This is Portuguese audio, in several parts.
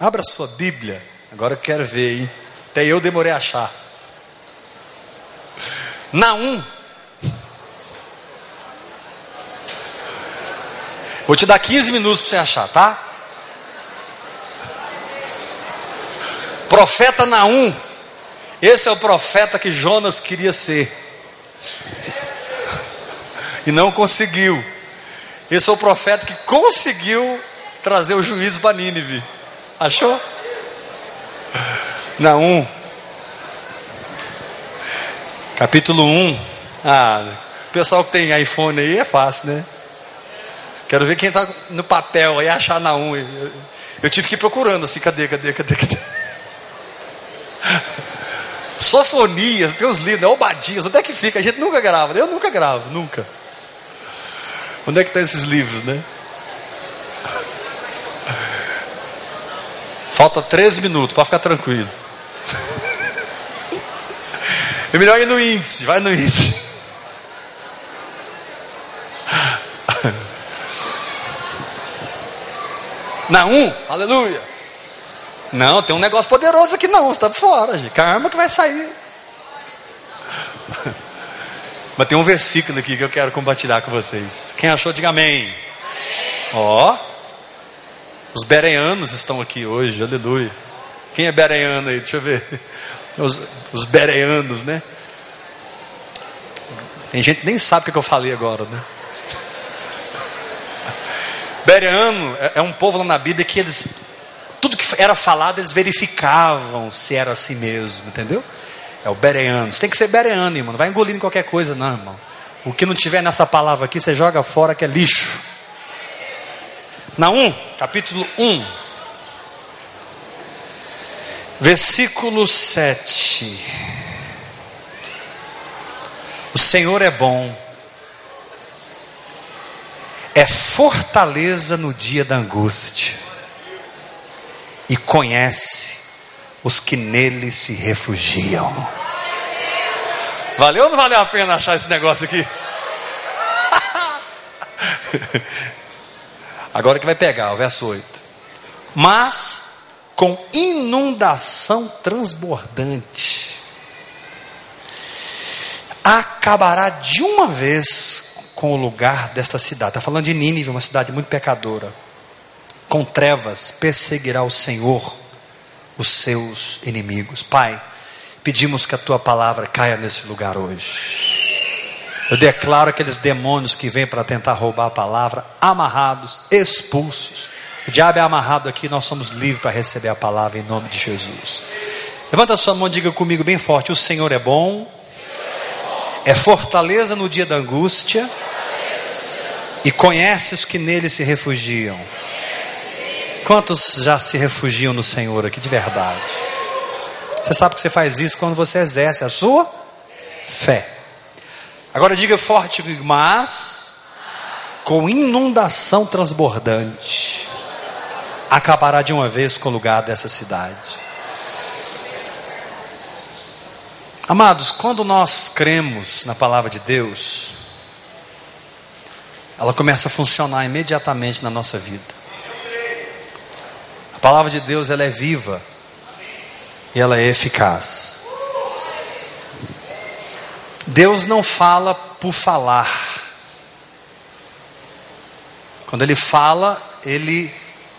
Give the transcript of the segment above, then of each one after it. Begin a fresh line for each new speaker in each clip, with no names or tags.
Abra sua Bíblia. Agora eu quero ver, hein? Até eu demorei a achar. Naum. Vou te dar 15 minutos para você achar, tá? Profeta Naum. Esse é o profeta que Jonas queria ser. E não conseguiu. Esse é o profeta que conseguiu trazer o juízo para Nínive. Achou? Naum. Capítulo 1. Ah, o pessoal que tem iPhone aí é fácil, né? Quero ver quem está no papel aí achar Naum. Eu, eu tive que ir procurando assim, cadê, cadê, cadê, cadê? Sofonias, tem uns livros, né? Obadias, onde é que fica? A gente nunca grava, eu nunca gravo, nunca. Onde é que estão tá esses livros, né? Falta 13 minutos, para ficar tranquilo. É melhor ir no índice, vai no índice. Naum, aleluia. Não, tem um negócio poderoso aqui não, você está fora, gente. Karma que vai sair. Mas tem um versículo aqui que eu quero compartilhar com vocês. Quem achou, diga amém. Ó, oh, os bereanos estão aqui hoje, aleluia. Quem é bereano aí? Deixa eu ver. Os, os bereanos, né? Tem gente que nem sabe o que, é eu falei agora, né? Bereano é, é um povo lá na Bíblia que eles tudo que era falado, eles verificavam se era assim mesmo, entendeu? É o bereano. Você tem que ser bereano, irmão. Não vai engolindo qualquer coisa, não, irmão. O que não tiver nessa palavra aqui, você joga fora que é lixo. Na 1, capítulo 1, versículo 7. O Senhor é bom, é fortaleza no dia da angústia e conhece os que nele se refugiam. Valeu ou não valeu a pena achar esse negócio aqui? Agora que vai pegar, o verso 8. Mas com inundação transbordante, acabará de uma vez com o lugar desta cidade. Está falando de Nínive, uma cidade muito pecadora com trevas perseguirá o Senhor os seus inimigos. Pai, pedimos que a tua palavra caia nesse lugar hoje. Eu declaro aqueles demônios que vêm para tentar roubar a palavra, amarrados, expulsos. O diabo é amarrado aqui, nós somos livres para receber a palavra em nome de Jesus. Levanta a sua mão e diga comigo bem forte: O Senhor é bom, é fortaleza no dia da angústia, e conhece os que nele se refugiam. Quantos já se refugiam no Senhor aqui de verdade? Você sabe que você faz isso quando você exerce a sua fé. Agora diga forte, mas com inundação transbordante acabará de uma vez com o lugar dessa cidade. Amados, quando nós cremos na palavra de Deus, ela começa a funcionar imediatamente na nossa vida. A palavra de Deus ela é viva e ela é eficaz. Deus não fala por falar. Quando ele fala, ele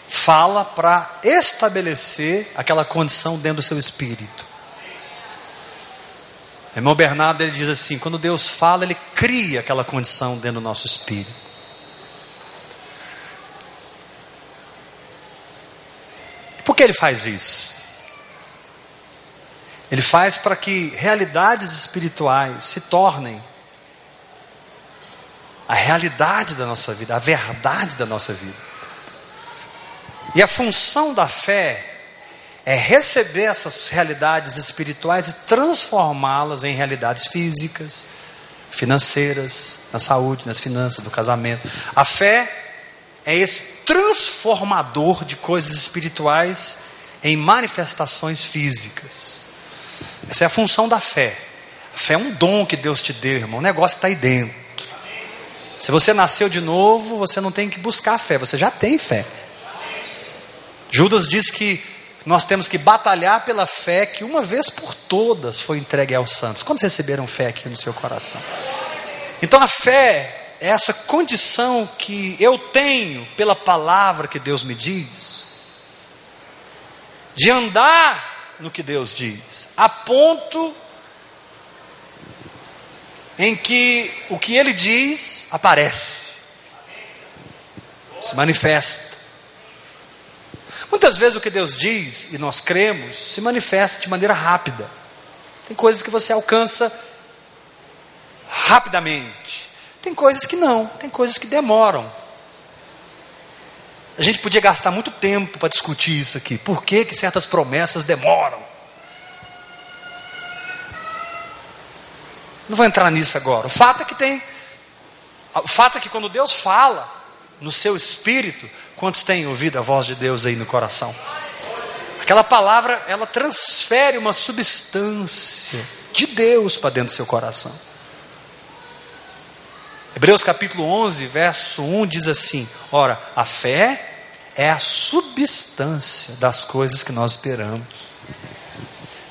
fala para estabelecer aquela condição dentro do seu espírito. Irmão Bernardo ele diz assim: quando Deus fala, ele cria aquela condição dentro do nosso espírito. Por que ele faz isso? Ele faz para que realidades espirituais se tornem a realidade da nossa vida, a verdade da nossa vida. E a função da fé é receber essas realidades espirituais e transformá-las em realidades físicas, financeiras, na saúde, nas finanças, do casamento. A fé é esse transformador de coisas espirituais em manifestações físicas. Essa é a função da fé. A fé é um dom que Deus te deu, irmão. Um negócio que está aí dentro. Se você nasceu de novo, você não tem que buscar fé, você já tem fé. Judas diz que nós temos que batalhar pela fé que uma vez por todas foi entregue aos santos. Quando receberam fé aqui no seu coração? Então a fé é essa condição que eu tenho pela palavra que Deus me diz, de andar no que Deus diz, a ponto em que o que Ele diz aparece, se manifesta. Muitas vezes o que Deus diz e nós cremos se manifesta de maneira rápida. Tem coisas que você alcança rapidamente. Tem coisas que não, tem coisas que demoram. A gente podia gastar muito tempo para discutir isso aqui. Por que, que certas promessas demoram? Não vou entrar nisso agora. O fato é que tem. O fato é que quando Deus fala no seu espírito, quantos têm ouvido a voz de Deus aí no coração? Aquela palavra, ela transfere uma substância de Deus para dentro do seu coração. Hebreus capítulo 11, verso 1 diz assim: Ora, a fé é a substância das coisas que nós esperamos.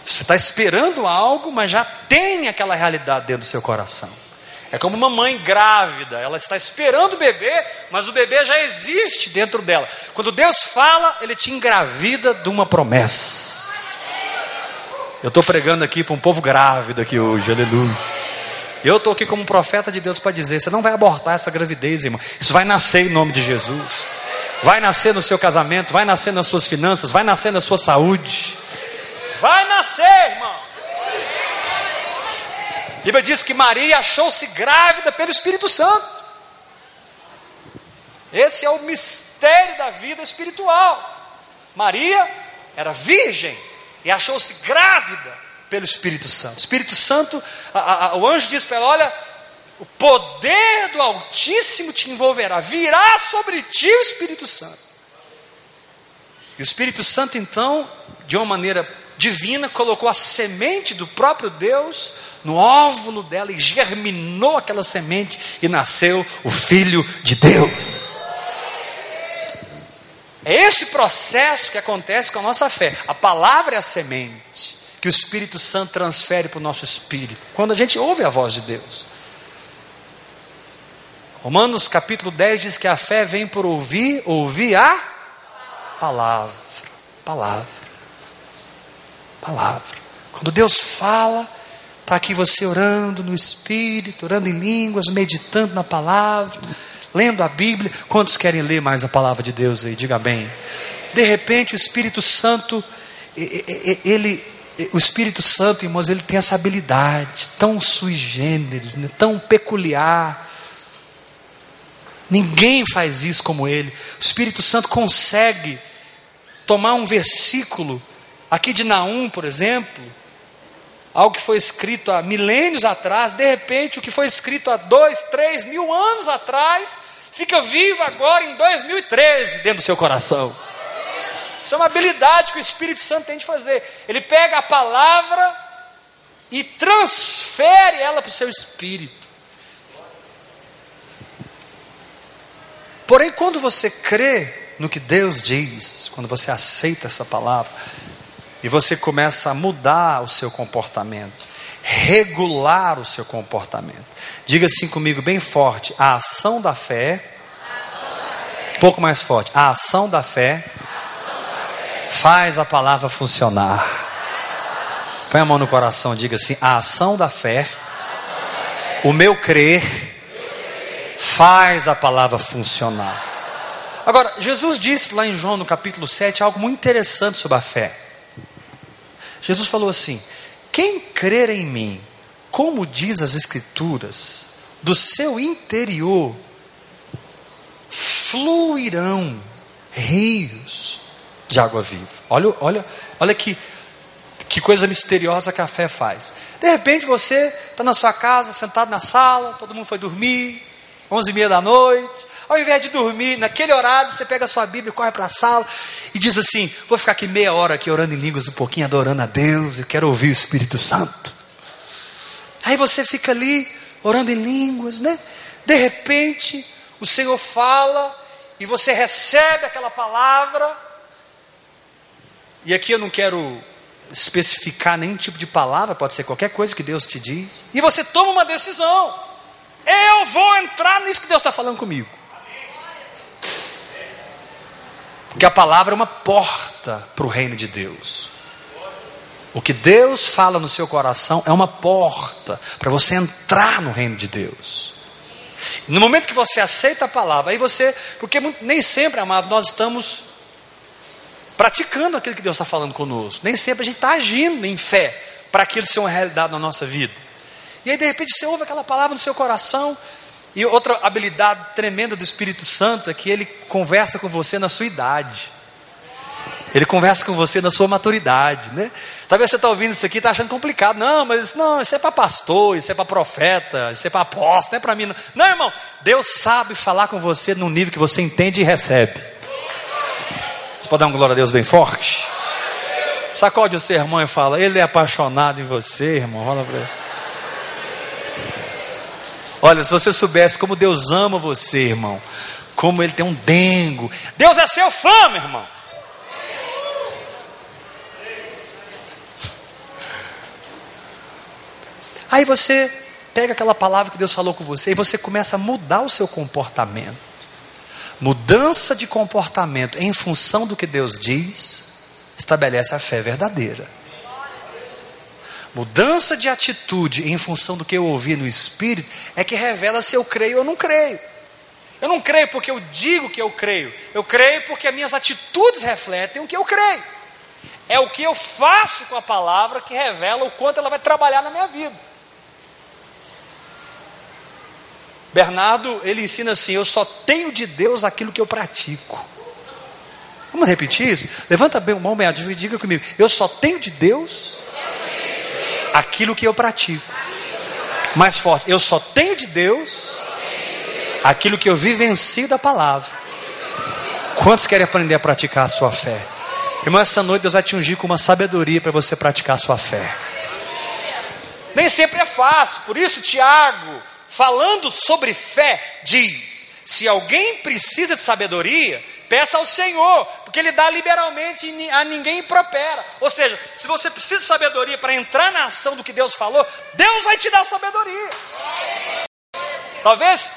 Você está esperando algo, mas já tem aquela realidade dentro do seu coração. É como uma mãe grávida, ela está esperando o bebê, mas o bebê já existe dentro dela. Quando Deus fala, Ele te engravida de uma promessa. Eu estou pregando aqui para um povo grávido aqui hoje, aleluia. Eu estou aqui como profeta de Deus para dizer: você não vai abortar essa gravidez, irmão. Isso vai nascer em nome de Jesus. Vai nascer no seu casamento, vai nascer nas suas finanças, vai nascer na sua saúde. Vai nascer, irmão. A Bíblia diz que Maria achou-se grávida pelo Espírito Santo. Esse é o mistério da vida espiritual. Maria era virgem e achou-se grávida pelo Espírito Santo. O Espírito Santo, a, a, o anjo diz para ela: Olha, o poder do Altíssimo te envolverá, virá sobre ti o Espírito Santo. E o Espírito Santo, então, de uma maneira divina, colocou a semente do próprio Deus no óvulo dela e germinou aquela semente e nasceu o Filho de Deus. É esse processo que acontece com a nossa fé. A palavra é a semente que o Espírito Santo transfere para o nosso espírito, quando a gente ouve a voz de Deus. Romanos capítulo 10 diz que a fé vem por ouvir, ouvir a palavra. Palavra. Palavra. Quando Deus fala, está aqui você orando no Espírito, orando em línguas, meditando na palavra, lendo a Bíblia. Quantos querem ler mais a palavra de Deus aí? Diga bem. De repente o Espírito Santo, ele, o Espírito Santo, irmãos, ele tem essa habilidade tão sui generis, né, tão peculiar Ninguém faz isso como ele. O Espírito Santo consegue tomar um versículo, aqui de Naum, por exemplo, algo que foi escrito há milênios atrás, de repente o que foi escrito há dois, três mil anos atrás, fica vivo agora em 2013 dentro do seu coração. Isso é uma habilidade que o Espírito Santo tem de fazer. Ele pega a palavra e transfere ela para o seu espírito. Porém, quando você crê no que Deus diz, quando você aceita essa palavra, e você começa a mudar o seu comportamento, regular o seu comportamento. Diga assim comigo, bem forte: a ação da fé, um pouco mais forte, a ação da fé, faz a palavra funcionar. Põe a mão no coração, diga assim: a ação da fé, o meu crer, faz a palavra funcionar. Agora, Jesus disse lá em João no capítulo 7 algo muito interessante sobre a fé. Jesus falou assim: Quem crer em mim, como diz as Escrituras, do seu interior fluirão rios de água viva. Olha, olha, olha que, que coisa misteriosa que a fé faz. De repente você está na sua casa, sentado na sala, todo mundo foi dormir, onze e meia da noite. Ao invés de dormir naquele horário, você pega a sua Bíblia, corre para a sala e diz assim: Vou ficar aqui meia hora aqui orando em línguas um pouquinho, adorando a Deus, eu quero ouvir o Espírito Santo. Aí você fica ali orando em línguas, né? De repente, o Senhor fala e você recebe aquela palavra e aqui eu não quero especificar nenhum tipo de palavra, pode ser qualquer coisa que Deus te diz, e você toma uma decisão. Eu vou entrar nisso que Deus está falando comigo. Porque a palavra é uma porta para o reino de Deus. O que Deus fala no seu coração é uma porta para você entrar no reino de Deus. No momento que você aceita a palavra, aí você, porque nem sempre, amados, nós estamos praticando aquilo que Deus está falando conosco. Nem sempre a gente está agindo em fé para aquilo ser uma realidade na nossa vida. E aí, de repente, você ouve aquela palavra no seu coração. E outra habilidade tremenda do Espírito Santo é que ele conversa com você na sua idade. Ele conversa com você na sua maturidade, né? Talvez você está ouvindo isso aqui e está achando complicado. Não, mas não, isso é para pastor, isso é para profeta, isso é para apóstolo, não é para mim. Não. não, irmão, Deus sabe falar com você no nível que você entende e recebe. Você pode dar uma glória a Deus bem forte? Sacode o seu irmão e fala, ele é apaixonado em você, irmão. Olha para ele. Olha, se você soubesse como Deus ama você, irmão, como Ele tem um dengo. Deus é seu fã, meu irmão. Aí você pega aquela palavra que Deus falou com você e você começa a mudar o seu comportamento. Mudança de comportamento em função do que Deus diz, estabelece a fé verdadeira. Mudança de atitude em função do que eu ouvi no Espírito é que revela se eu creio ou não creio. Eu não creio porque eu digo que eu creio, eu creio porque as minhas atitudes refletem o que eu creio. É o que eu faço com a palavra que revela o quanto ela vai trabalhar na minha vida. Bernardo, ele ensina assim: eu só tenho de Deus aquilo que eu pratico. Vamos repetir isso? Levanta bem o mão, e diga comigo. Eu só tenho de Deus aquilo que eu pratico. Mais forte, eu só tenho de Deus aquilo que eu vivencio da palavra. Quantos querem aprender a praticar a sua fé? Irmão, essa noite Deus vai te ungir com uma sabedoria para você praticar a sua fé. Nem sempre é fácil, por isso, Tiago, falando sobre fé, diz: se alguém precisa de sabedoria, peça ao Senhor, porque Ele dá liberalmente e a ninguém impropera. Ou seja, se você precisa de sabedoria para entrar na ação do que Deus falou, Deus vai te dar sabedoria. Talvez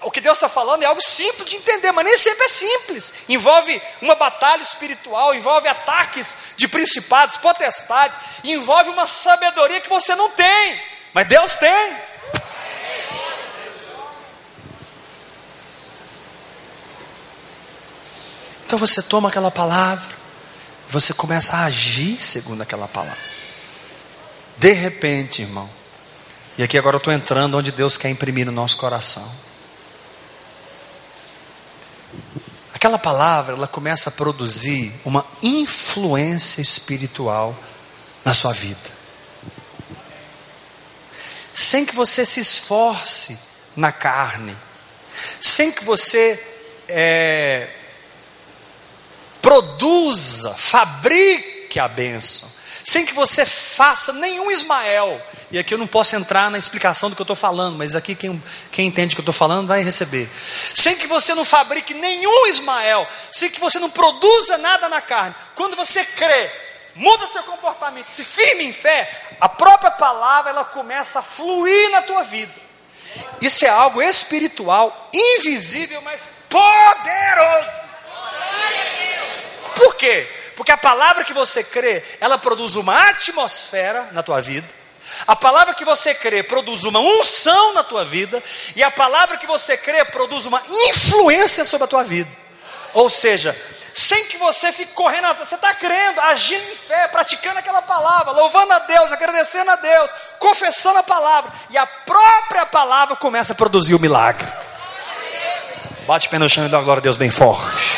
o que Deus está falando é algo simples de entender, mas nem sempre é simples. Envolve uma batalha espiritual, envolve ataques de principados, potestades, envolve uma sabedoria que você não tem, mas Deus tem. Então você toma aquela palavra, você começa a agir segundo aquela palavra. De repente, irmão, e aqui agora eu estou entrando onde Deus quer imprimir no nosso coração. Aquela palavra, ela começa a produzir uma influência espiritual na sua vida. Sem que você se esforce na carne, sem que você é, produza, fabrique a bênção, sem que você faça nenhum Ismael. E aqui eu não posso entrar na explicação do que eu estou falando, mas aqui quem, quem entende o que eu estou falando vai receber. Sem que você não fabrique nenhum Ismael, sem que você não produza nada na carne. Quando você crê, muda seu comportamento, se firme em fé, a própria palavra ela começa a fluir na tua vida. Isso é algo espiritual, invisível, mas poderoso. Por quê? Porque a palavra que você crê, ela produz uma atmosfera na tua vida. A palavra que você crê produz uma unção na tua vida. E a palavra que você crê produz uma influência sobre a tua vida. Ou seja, sem que você fique correndo, você está crendo, agindo em fé, praticando aquela palavra, louvando a Deus, agradecendo a Deus, confessando a palavra, e a própria palavra começa a produzir o milagre. Bate o pé no chão e dá glória a Deus bem forte.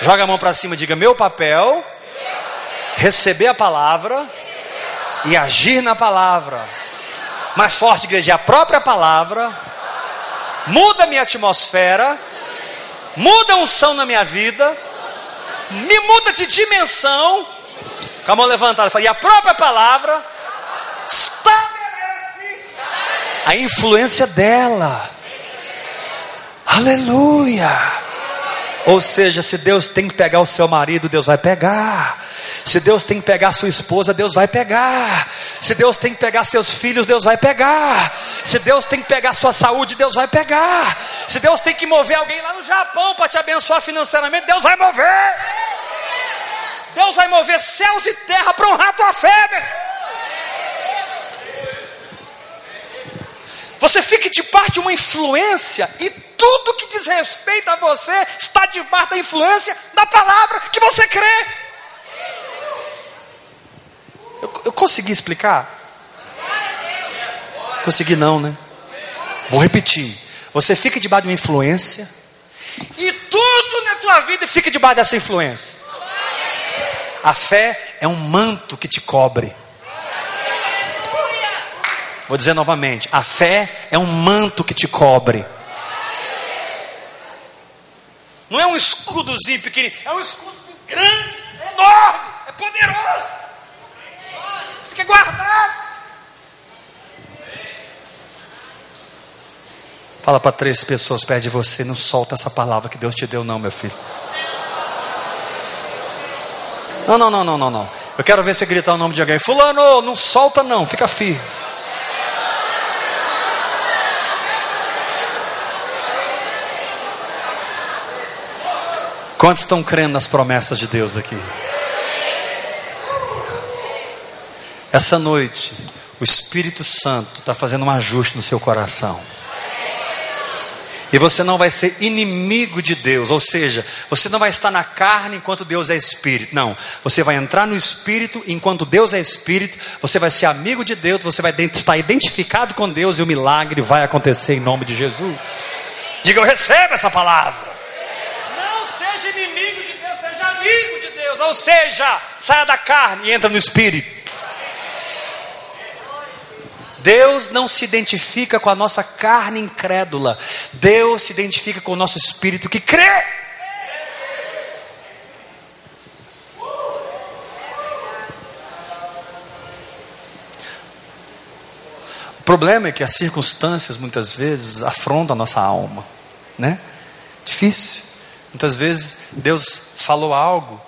Joga a mão para cima e diga: Meu papel, receber a palavra e agir na palavra. Mais forte, igreja, a própria palavra muda a minha atmosfera, muda a unção na minha vida, me muda de dimensão. Com a mão levantada, e a própria palavra estabelece a influência dela. Aleluia. Ou seja, se Deus tem que pegar o seu marido, Deus vai pegar. Se Deus tem que pegar a sua esposa, Deus vai pegar. Se Deus tem que pegar seus filhos, Deus vai pegar. Se Deus tem que pegar sua saúde, Deus vai pegar. Se Deus tem que mover alguém lá no Japão para te abençoar financeiramente, Deus vai mover. Deus vai mover céus e terra para honrar a tua fé. Você fica debaixo de uma influência e tudo que diz respeito a você está debaixo da influência da palavra que você crê. Eu, eu consegui explicar? Consegui não, né? Vou repetir. Você fica debaixo de uma influência e tudo na tua vida fica debaixo dessa influência. A fé é um manto que te cobre. Vou dizer novamente: a fé é um manto que te cobre. Não é um escudozinho pequenininho, é um escudo grande, enorme, é poderoso. Fica guardado. Fala para três pessoas perto de você, não solta essa palavra que Deus te deu, não, meu filho. Não, não, não, não, não, não. Eu quero ver você gritar o nome de alguém. Fulano, não solta não, fica firme. Quantos estão crendo nas promessas de Deus aqui? Essa noite, o Espírito Santo está fazendo um ajuste no seu coração. E você não vai ser inimigo de Deus, ou seja, você não vai estar na carne enquanto Deus é Espírito. Não, você vai entrar no Espírito enquanto Deus é Espírito. Você vai ser amigo de Deus, você vai estar identificado com Deus e o milagre vai acontecer em nome de Jesus. Diga, eu recebo essa palavra inimigo de Deus, seja amigo de Deus, ou seja, saia da carne e entra no espírito. Deus não se identifica com a nossa carne incrédula, Deus se identifica com o nosso espírito que crê. O problema é que as circunstâncias muitas vezes afrontam a nossa alma, né? Difícil. Muitas vezes Deus falou algo,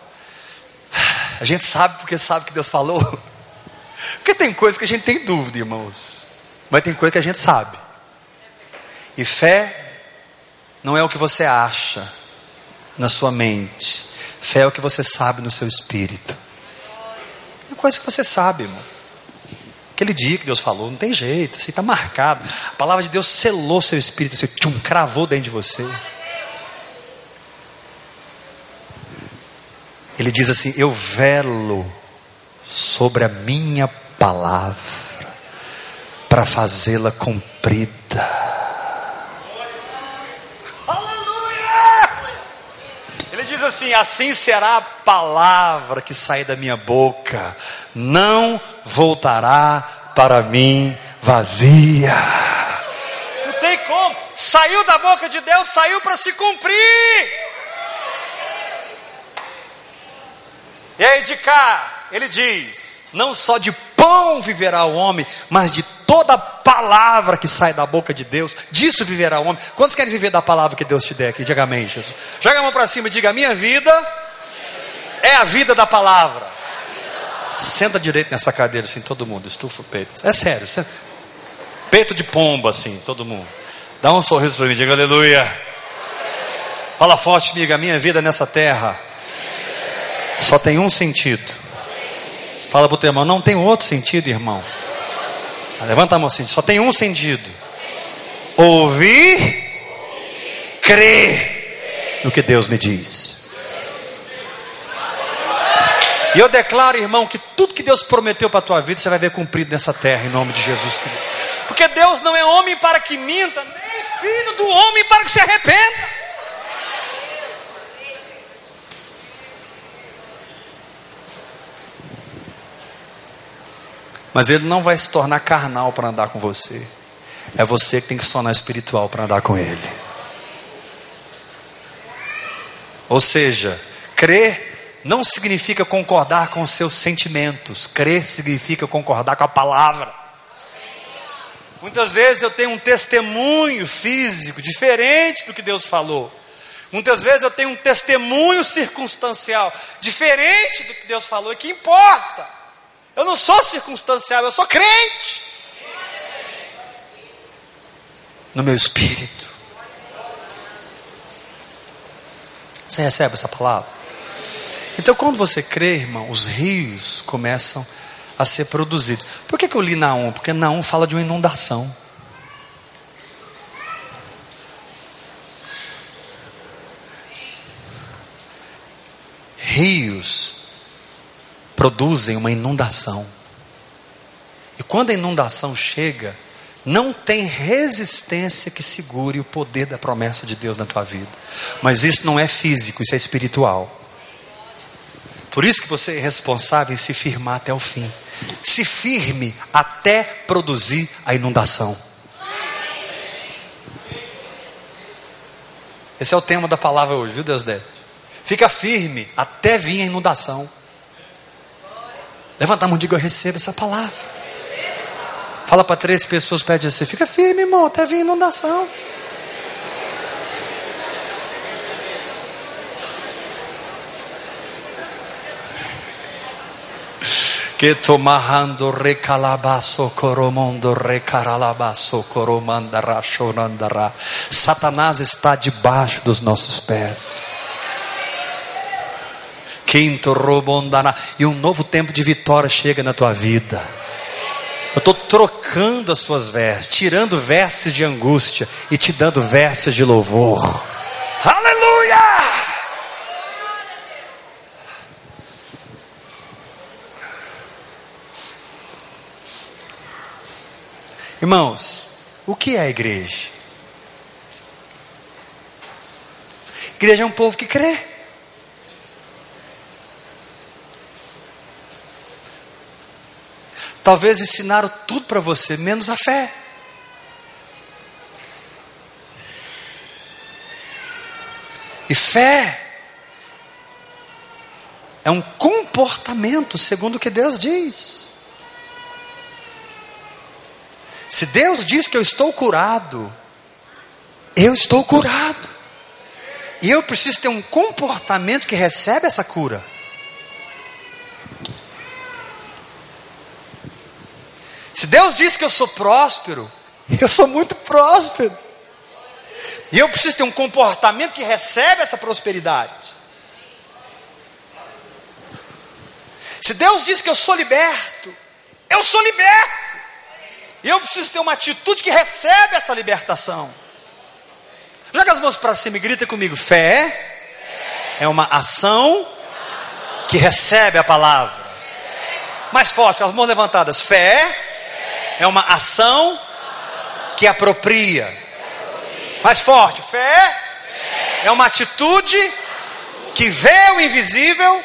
a gente sabe porque sabe que Deus falou. Porque tem coisas que a gente tem dúvida, irmãos, mas tem coisa que a gente sabe. E fé não é o que você acha na sua mente, fé é o que você sabe no seu espírito. Tem coisa que você sabe, irmão. Aquele dia que Deus falou, não tem jeito, você está marcado. A palavra de Deus selou seu espírito, você tchum, cravou dentro de você. Ele diz assim: Eu velo sobre a minha palavra para fazê-la cumprida. Aleluia! Ele diz assim: Assim será a palavra que sair da minha boca, não voltará para mim vazia. Não tem como, saiu da boca de Deus, saiu para se cumprir. E aí de cá, ele diz: não só de pão viverá o homem, mas de toda palavra que sai da boca de Deus, disso viverá o homem. Quantos querem viver da palavra que Deus te der aqui? Diga amém, Jesus. Joga a mão para cima e diga: minha vida é a vida da palavra. Senta direito nessa cadeira, assim, todo mundo, estufa o peito. É sério, senta. peito de pomba, assim, todo mundo. Dá um sorriso para mim, diga aleluia. Fala forte, amiga, minha vida nessa terra só tem um sentido. Fala para o teu irmão, não tem outro sentido, irmão. Levanta a mão assim, só tem um sentido. Ouvir, crer no que Deus me diz. E eu declaro, irmão, que tudo que Deus prometeu para a tua vida, você vai ver cumprido nessa terra, em nome de Jesus Cristo. Porque Deus não é homem para que minta, nem filho do homem para que se arrependa. Mas ele não vai se tornar carnal para andar com você. É você que tem que se tornar espiritual para andar com ele. Ou seja, crer não significa concordar com os seus sentimentos, crer significa concordar com a palavra. Muitas vezes eu tenho um testemunho físico diferente do que Deus falou. Muitas vezes eu tenho um testemunho circunstancial, diferente do que Deus falou, e que importa. Eu não sou circunstancial, eu sou crente. No meu espírito. Você recebe essa palavra? Então, quando você crê, irmão, os rios começam a ser produzidos. Por que, que eu li Naum? Porque Naum fala de uma inundação. rios produzem uma inundação. E quando a inundação chega, não tem resistência que segure o poder da promessa de Deus na tua vida. Mas isso não é físico, isso é espiritual. Por isso que você é responsável em se firmar até o fim. Se firme até produzir a inundação. Esse é o tema da palavra hoje, viu, Deus deve? Fica firme até vir a inundação. Levanta a mão e diga: Eu recebo essa palavra. Fala para três pessoas, pede assim: Fica firme, irmão, até vir inundação. que tomarando recalabaço coromondo recaralabaço coromandara chorandara. Satanás está debaixo dos nossos pés. Quinto robondana. E um novo tempo de vitória chega na tua vida. Eu estou trocando as suas vestes, tirando vestes de angústia e te dando vestes de louvor. Aleluia! Irmãos, o que é a igreja? Igreja é um povo que crê. Talvez ensinaram tudo para você, menos a fé. E fé é um comportamento segundo o que Deus diz. Se Deus diz que eu estou curado, eu estou curado. E eu preciso ter um comportamento que recebe essa cura. Se Deus diz que eu sou próspero, eu sou muito próspero. E eu preciso ter um comportamento que recebe essa prosperidade. Se Deus diz que eu sou liberto, eu sou liberto. E eu preciso ter uma atitude que recebe essa libertação. Joga as mãos para cima e grita comigo: fé, é uma ação que recebe a palavra. Mais forte, as mãos levantadas. Fé é uma ação que apropria. Mais forte, fé é uma atitude que vê o invisível,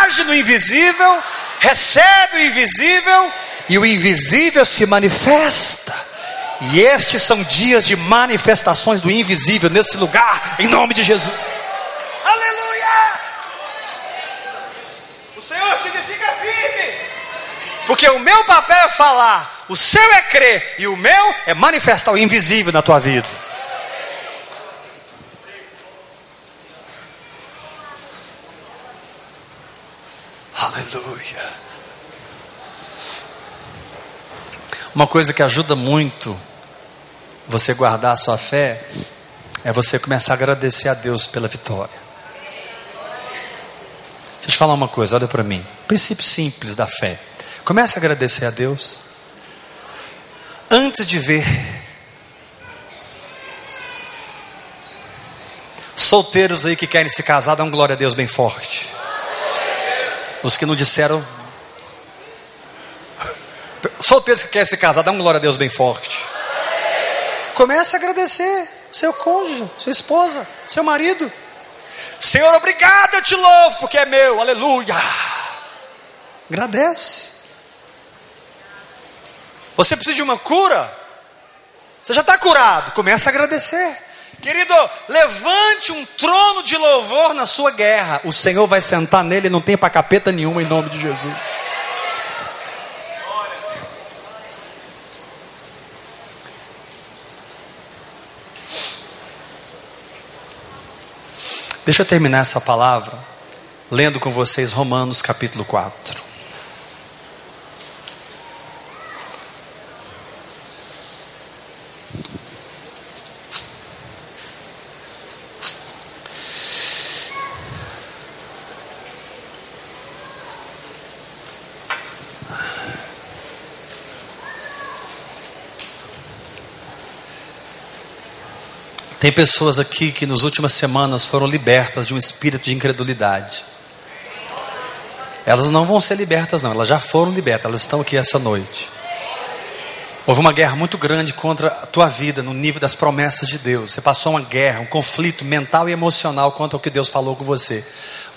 age no invisível, recebe o invisível e o invisível se manifesta. E estes são dias de manifestações do invisível nesse lugar, em nome de Jesus. Aleluia! O Senhor te fica firme. Porque o meu papel é falar, o seu é crer, e o meu é manifestar o invisível na tua vida. Aleluia. Uma coisa que ajuda muito você guardar a sua fé é você começar a agradecer a Deus pela vitória. Deixa eu te falar uma coisa, olha para mim. Princípio simples da fé. Comece a agradecer a Deus. Antes de ver. Solteiros aí que querem se casar, dão glória a Deus bem forte. Os que não disseram. Solteiros que querem se casar, dão glória a Deus bem forte. Comece a agradecer seu cônjuge, sua esposa, seu marido. Senhor, obrigado, eu te louvo, porque é meu, aleluia. Agradece. Você precisa de uma cura? Você já está curado, comece a agradecer. Querido, levante um trono de louvor na sua guerra. O Senhor vai sentar nele, não tem para capeta nenhuma em nome de Jesus. Deixa eu terminar essa palavra lendo com vocês Romanos capítulo 4. Tem pessoas aqui que nas últimas semanas foram libertas de um espírito de incredulidade. Elas não vão ser libertas, não, elas já foram libertas, elas estão aqui essa noite. Houve uma guerra muito grande contra a tua vida, no nível das promessas de Deus. Você passou uma guerra, um conflito mental e emocional contra o que Deus falou com você.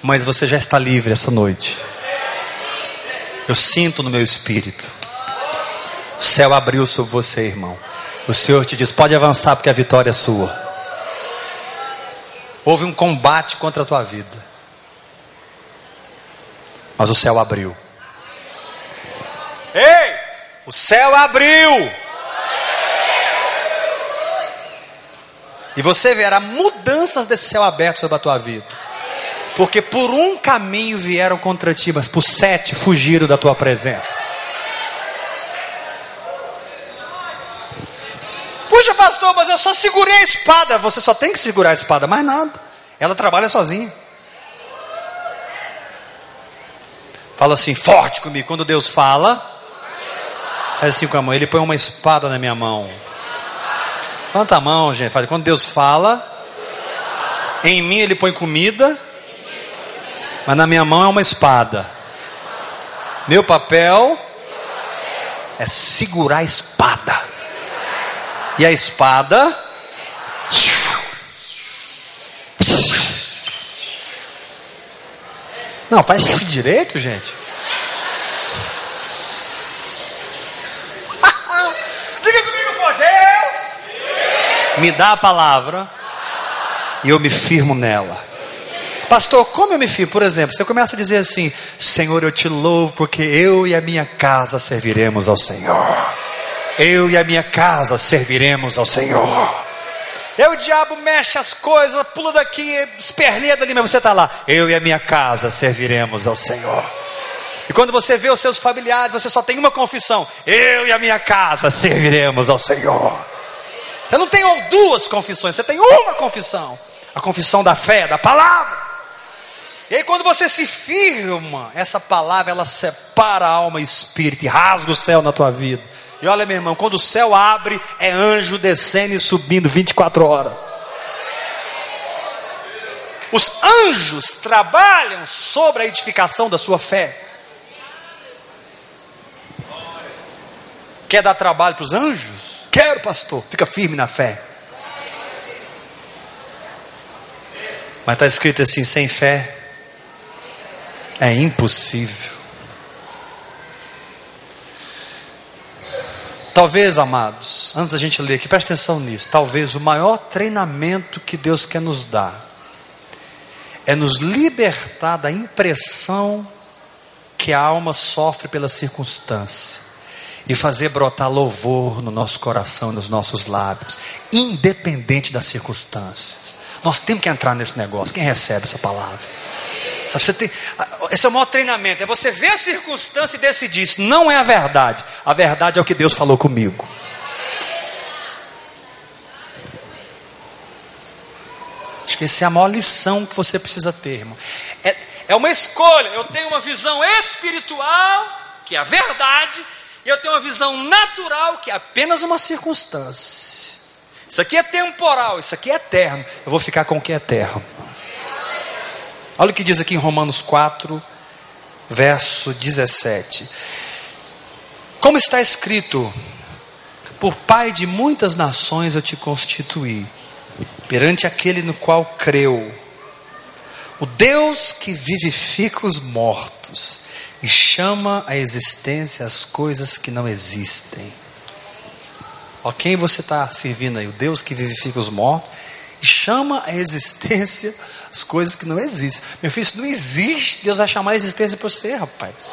Mas você já está livre essa noite. Eu sinto no meu espírito. O céu abriu sobre você, irmão. O Senhor te diz: pode avançar, porque a vitória é sua. Houve um combate contra a tua vida. Mas o céu abriu. Ei! O céu abriu! E você verá mudanças desse céu aberto sobre a tua vida. Porque por um caminho vieram contra ti, mas por sete fugiram da tua presença. Puxa, pastor, mas eu só segurei a espada. Você só tem que segurar a espada, mais nada. Ela trabalha sozinha. Fala assim, forte comigo. Quando Deus fala, é assim com a mão. Ele põe uma espada na minha mão. Levanta a mão, gente. Quando Deus fala, em mim Ele põe comida, mas na minha mão é uma espada. Meu papel é segurar a espada. E a espada. Não, faz isso direito, gente. Diga comigo, por Deus. Me dá a palavra e eu me firmo nela. Pastor, como eu me firmo? Por exemplo, você começa a dizer assim: Senhor, eu te louvo porque eu e a minha casa serviremos ao Senhor. Eu e a minha casa serviremos ao Senhor. E o diabo mexe as coisas, pula daqui, esperneia dali, mas você está lá. Eu e a minha casa serviremos ao Senhor. E quando você vê os seus familiares, você só tem uma confissão: Eu e a minha casa serviremos ao Senhor. Você não tem duas confissões, você tem uma confissão: a confissão da fé, da palavra. E aí, quando você se firma, essa palavra ela separa alma e espírito e rasga o céu na tua vida. E olha, meu irmão, quando o céu abre, é anjo descendo e subindo 24 horas. Os anjos trabalham sobre a edificação da sua fé. Quer dar trabalho para os anjos? Quero, pastor. Fica firme na fé. Mas está escrito assim: sem fé é impossível. Talvez, amados, antes da gente ler aqui, preste atenção nisso. Talvez o maior treinamento que Deus quer nos dar é nos libertar da impressão que a alma sofre pela circunstância e fazer brotar louvor no nosso coração, nos nossos lábios, independente das circunstâncias. Nós temos que entrar nesse negócio. Quem recebe essa palavra? Sabe, você tem, esse é o maior treinamento. É você ver a circunstância e decidir. Isso não é a verdade. A verdade é o que Deus falou comigo. Acho que essa é a maior lição que você precisa ter, irmão. É, é uma escolha. Eu tenho uma visão espiritual, que é a verdade, e eu tenho uma visão natural, que é apenas uma circunstância. Isso aqui é temporal, isso aqui é eterno. Eu vou ficar com o que é eterno. Olha o que diz aqui em Romanos 4, verso 17. Como está escrito: Por pai de muitas nações eu te constituí, perante aquele no qual creu, o Deus que vivifica os mortos e chama à existência as coisas que não existem. Ó, quem você está servindo aí? O Deus que vivifica os mortos e chama a existência as coisas que não existem. Meu filho, isso não existe. Deus vai chamar a existência para você, rapaz.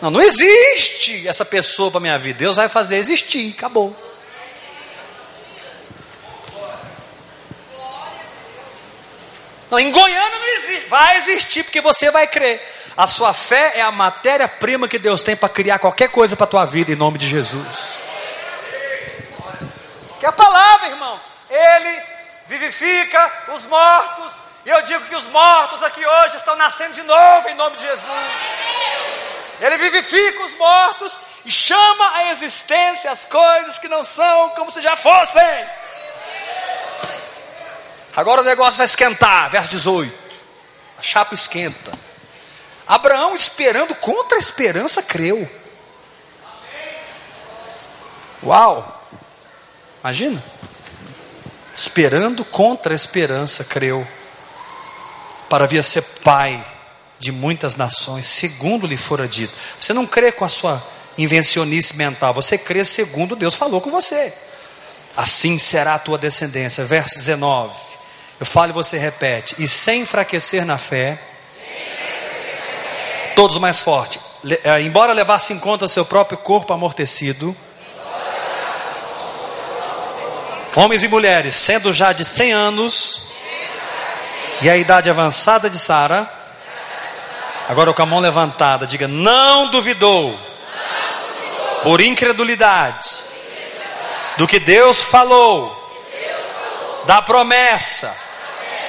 Não, não existe essa pessoa para minha vida. Deus vai fazer existir, acabou. Não, em Goiânia não existe. Vai existir porque você vai crer. A sua fé é a matéria-prima que Deus tem para criar qualquer coisa para a tua vida em nome de Jesus. Que é a palavra, irmão. Ele vivifica os mortos. E eu digo que os mortos aqui hoje estão nascendo de novo, em nome de Jesus. Ele vivifica os mortos e chama à existência as coisas que não são como se já fossem. Agora o negócio vai esquentar, verso 18. A chapa esquenta. Abraão, esperando contra a esperança, creu. Uau! Imagina. Esperando contra a esperança, creu. Para vir a ser pai de muitas nações, segundo lhe fora dito. Você não crê com a sua invencionice mental, você crê segundo Deus falou com você. Assim será a tua descendência. Verso 19. Eu falo e você repete. E sem enfraquecer na fé. Todos mais forte. Eh, embora levasse em conta seu próprio corpo amortecido. Homens e mulheres, sendo já de 100 anos. E a idade avançada de Sara. Agora com a mão levantada, diga: Não duvidou. Por incredulidade. Do que Deus falou. Da promessa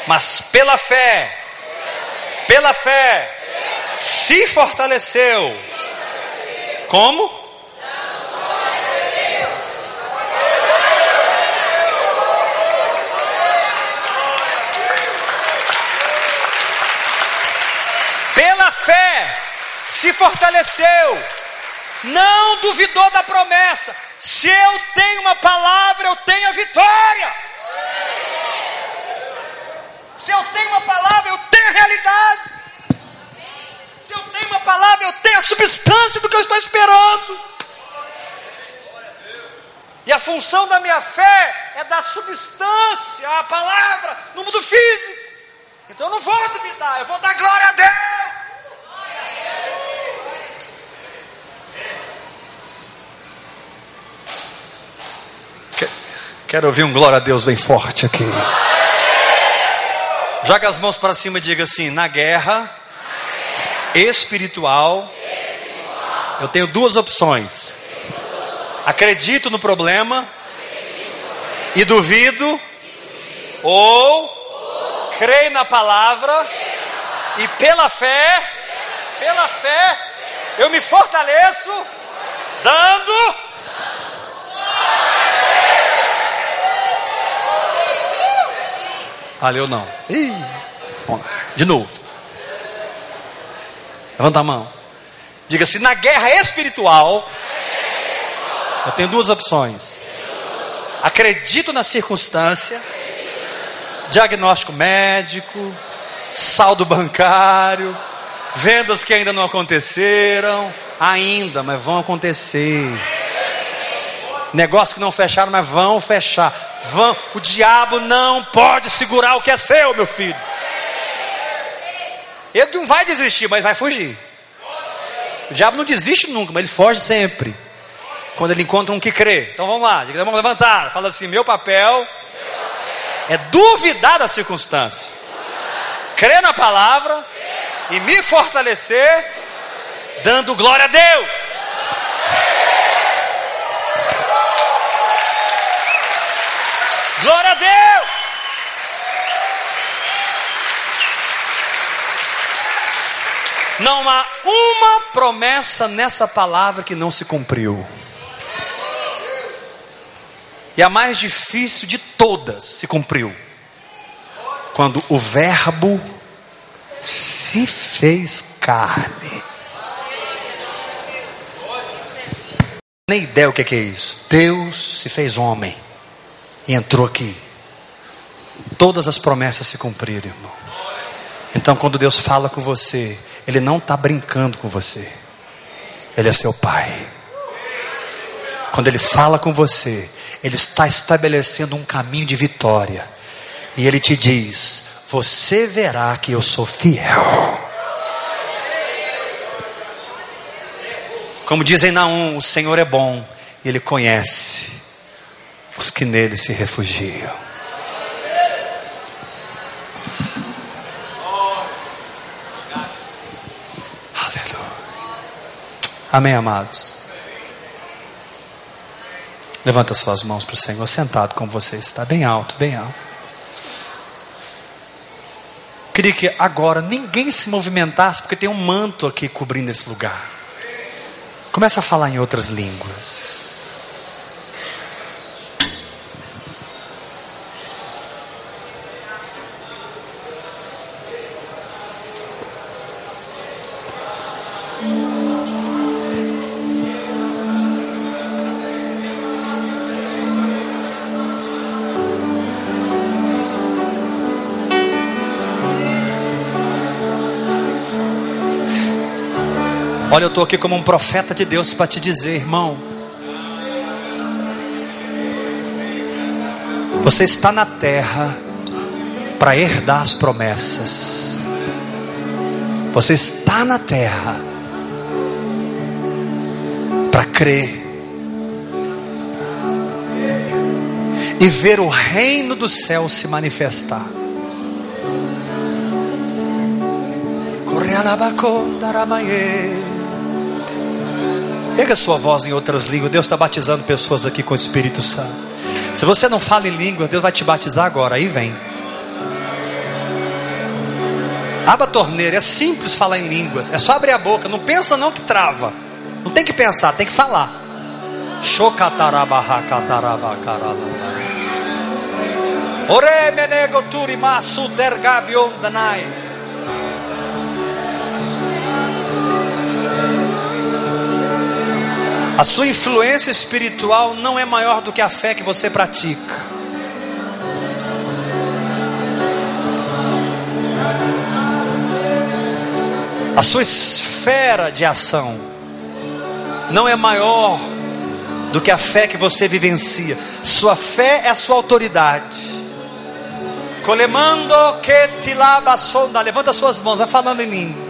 mas pela fé, pela fé, se fortaleceu. Como? Fé, se fortaleceu, não duvidou da promessa. Se eu tenho uma palavra, eu tenho a vitória. Se eu tenho uma palavra, eu tenho a realidade. Se eu tenho uma palavra, eu tenho a substância do que eu estou esperando. E a função da minha fé é dar substância à palavra no mundo físico. Então eu não vou duvidar, eu vou dar glória a Deus. Quero ouvir um glória a Deus bem forte aqui. Joga as mãos para cima e diga assim: na guerra, espiritual, eu tenho duas opções. Acredito no problema e duvido, ou creio na palavra e pela fé, pela fé, eu me fortaleço, dando. Valeu não. Ih, de novo. Levanta a mão. Diga assim: na guerra espiritual, eu tenho duas opções. Acredito na circunstância, diagnóstico médico, saldo bancário, vendas que ainda não aconteceram, ainda, mas vão acontecer. Negócios que não fecharam, mas vão fechar. Vão. O diabo não pode segurar o que é seu, meu filho. Ele não vai desistir, mas vai fugir. O diabo não desiste nunca, mas ele foge sempre. Quando ele encontra um que crê. Então vamos lá, vamos levantar. Fala assim: meu papel é duvidar da circunstância, crer na palavra e me fortalecer, dando glória a Deus. Glória a Deus! Não há uma promessa nessa palavra que não se cumpriu. E a mais difícil de todas se cumpriu. Quando o Verbo se fez carne. Nem ideia o que é isso. Deus se fez homem entrou aqui. Todas as promessas se cumpriram, irmão. Então, quando Deus fala com você, Ele não está brincando com você, Ele é seu Pai. Quando Ele fala com você, Ele está estabelecendo um caminho de vitória, e Ele te diz: Você verá que eu sou fiel. Como dizem Naum, o Senhor é bom, Ele conhece os que nele se refugiam. Aleluia. Amém, amados. Levanta suas mãos para o Senhor, sentado como você está, bem alto, bem alto. Queria que agora ninguém se movimentasse, porque tem um manto aqui cobrindo esse lugar. Começa a falar em outras línguas. Olha, eu estou aqui como um profeta de Deus para te dizer, irmão. Você está na terra para herdar as promessas. Você está na terra para crer e ver o reino do céu se manifestar. Correalabacondaramaye. Pega sua voz em outras línguas. Deus está batizando pessoas aqui com o Espírito Santo. Se você não fala em línguas, Deus vai te batizar agora. Aí vem. Abra a torneira. É simples falar em línguas. É só abrir a boca. Não pensa não que trava. Não tem que pensar, tem que falar. Ore menego turi masu dergabion danai. A sua influência espiritual não é maior do que a fé que você pratica. A sua esfera de ação não é maior do que a fé que você vivencia. Sua fé é a sua autoridade. Colemando que sonda. Levanta suas mãos, vai falando em língua.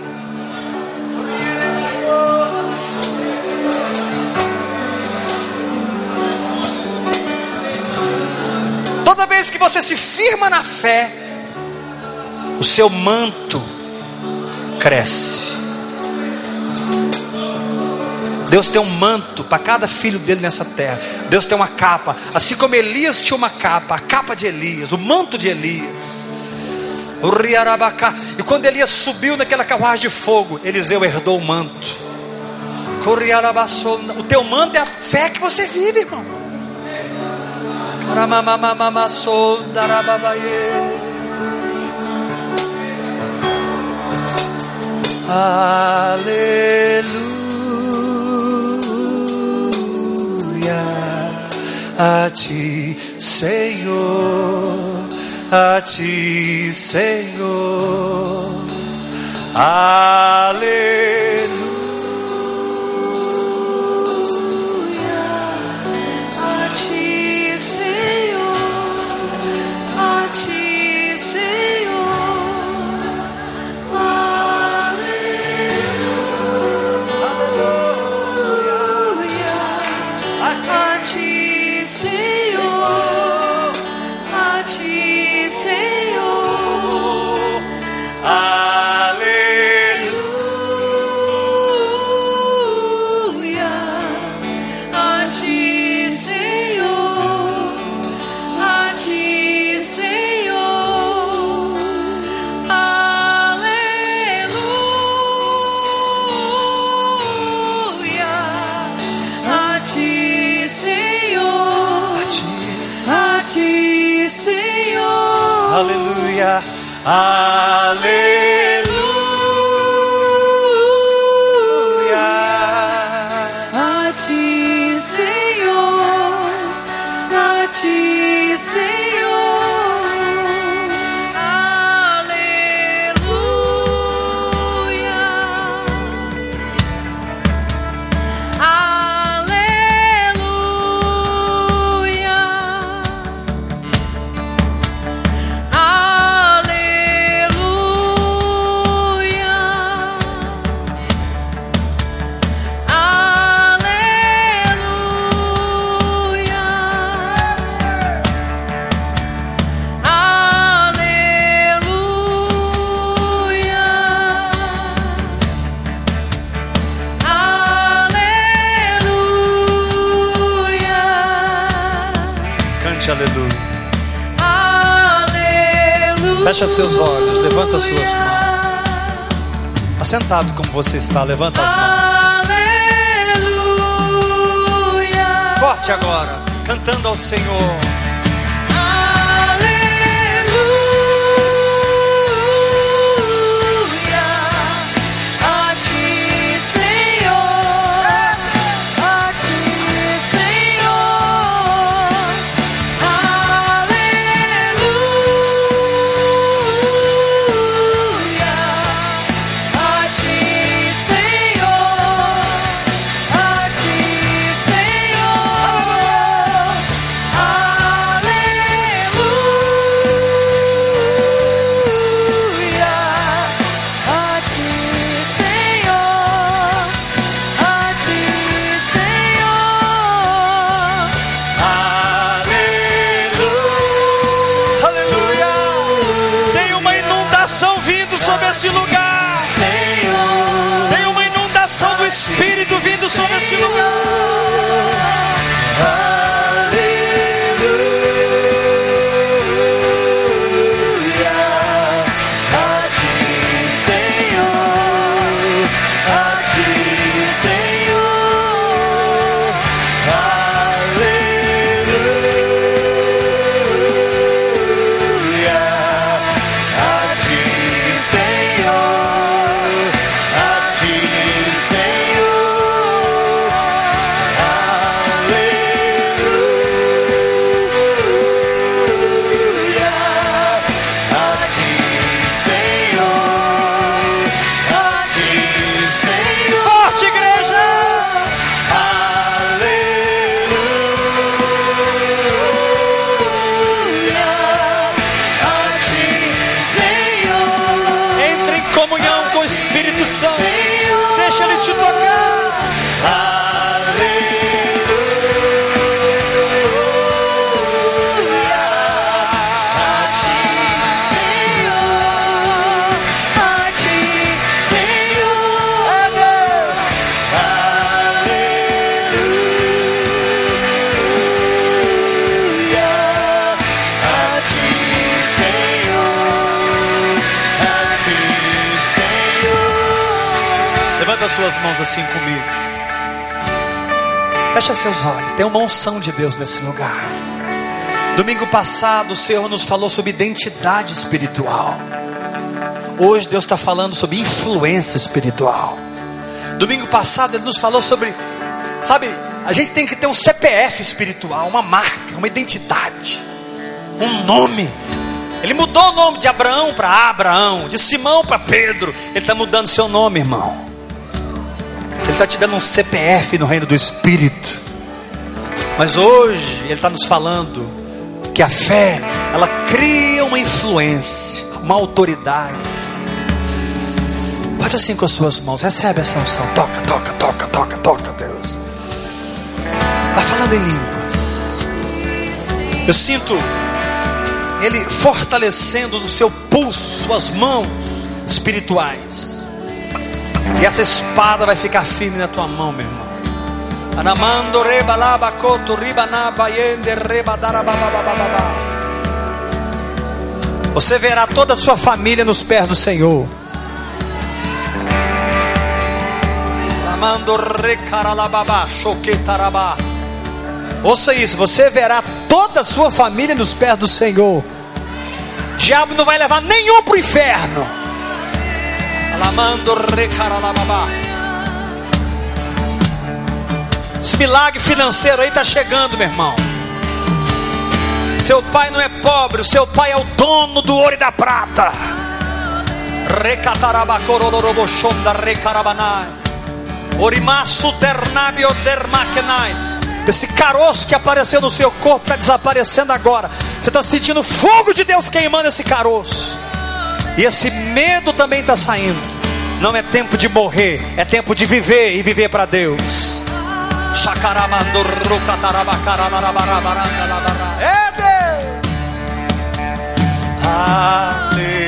Vez que você se firma na fé, o seu manto cresce. Deus tem um manto para cada filho dele nessa terra. Deus tem uma capa, assim como Elias tinha uma capa, a capa de Elias, o manto de Elias. O Riarabacá. E quando Elias subiu naquela carruagem de fogo, Eliseu herdou o manto. O teu manto é a fé que você vive, irmão. Aleluia a ti, Senhor, a ti, Senhor. Aleluia.
I
Fecha seus olhos, levanta suas mãos. Assentado como você está, levanta as mãos.
Aleluia.
Forte agora, cantando ao Senhor. Suas mãos assim comigo. Fecha seus olhos. Tem uma unção de Deus nesse lugar. Domingo passado, o Senhor nos falou sobre identidade espiritual. Hoje, Deus está falando sobre influência espiritual. Domingo passado, Ele nos falou sobre, sabe, a gente tem que ter um CPF espiritual, uma marca, uma identidade, um nome. Ele mudou o nome de Abraão para Abraão, de Simão para Pedro. Ele está mudando seu nome, irmão. Está te dando um CPF no reino do Espírito. Mas hoje Ele está nos falando que a fé, ela cria uma influência, uma autoridade. Faz assim com as suas mãos, recebe essa unção. Toca, toca, toca, toca, toca, Deus. Vai falando em línguas. Eu sinto Ele fortalecendo no seu pulso suas mãos espirituais. E essa espada vai ficar firme na tua mão, meu irmão. Anamando reba laba koto riba na baiende reba. Você verá toda a sua família nos pés do Senhor. Amando recaralababa choquetarabá. Ouça isso, você verá toda a sua família nos pés do Senhor. O diabo não vai levar nenhum para o inferno. Alamando recaralababa. Esse milagre financeiro aí está chegando, meu irmão. Seu pai não é pobre, o seu pai é o dono do ouro e da prata. Recatarabacorororoboshonda recarabanai. Orimaço ternabio dermakenai. Esse caroço que apareceu no seu corpo está desaparecendo agora. Você está sentindo fogo de Deus queimando esse caroço. E esse medo também está saindo. Não é tempo de morrer, é tempo de viver e viver para Deus. É Deus. Aleluia.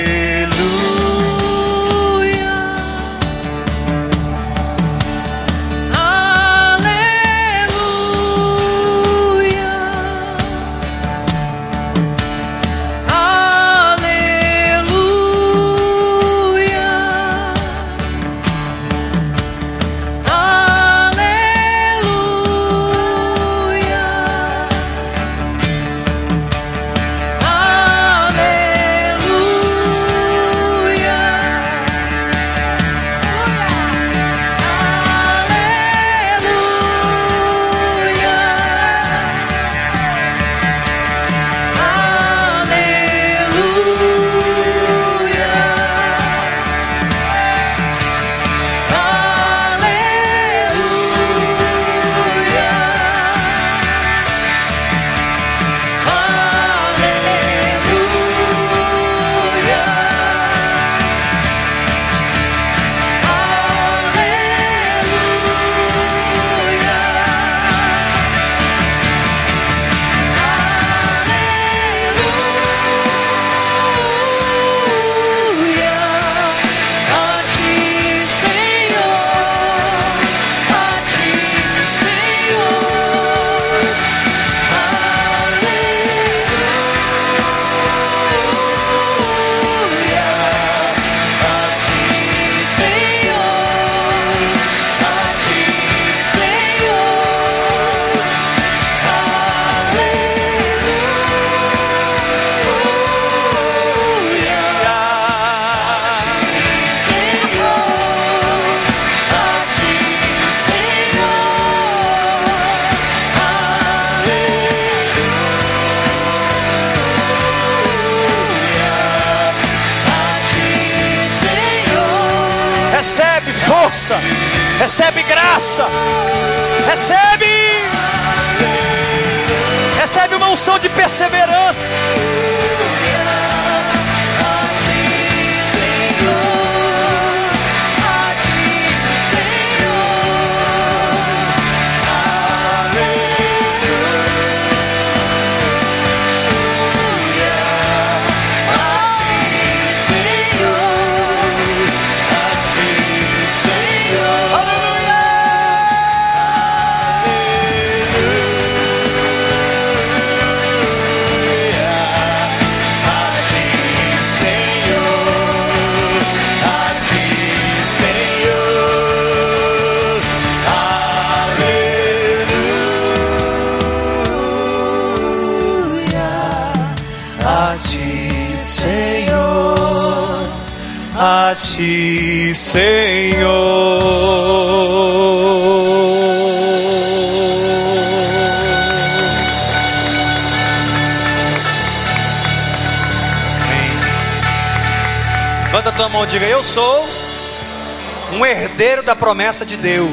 Herdeiro da promessa de Deus.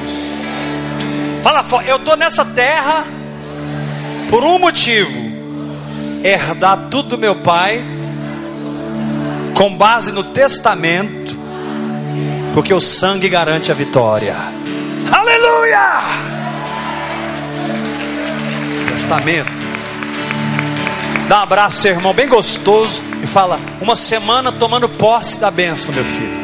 Fala, eu estou nessa terra por um motivo: herdar tudo do meu pai, com base no testamento, porque o sangue garante a vitória. Aleluia! Testamento. Dá um abraço, irmão, bem gostoso, e fala: Uma semana tomando posse da bênção, meu filho.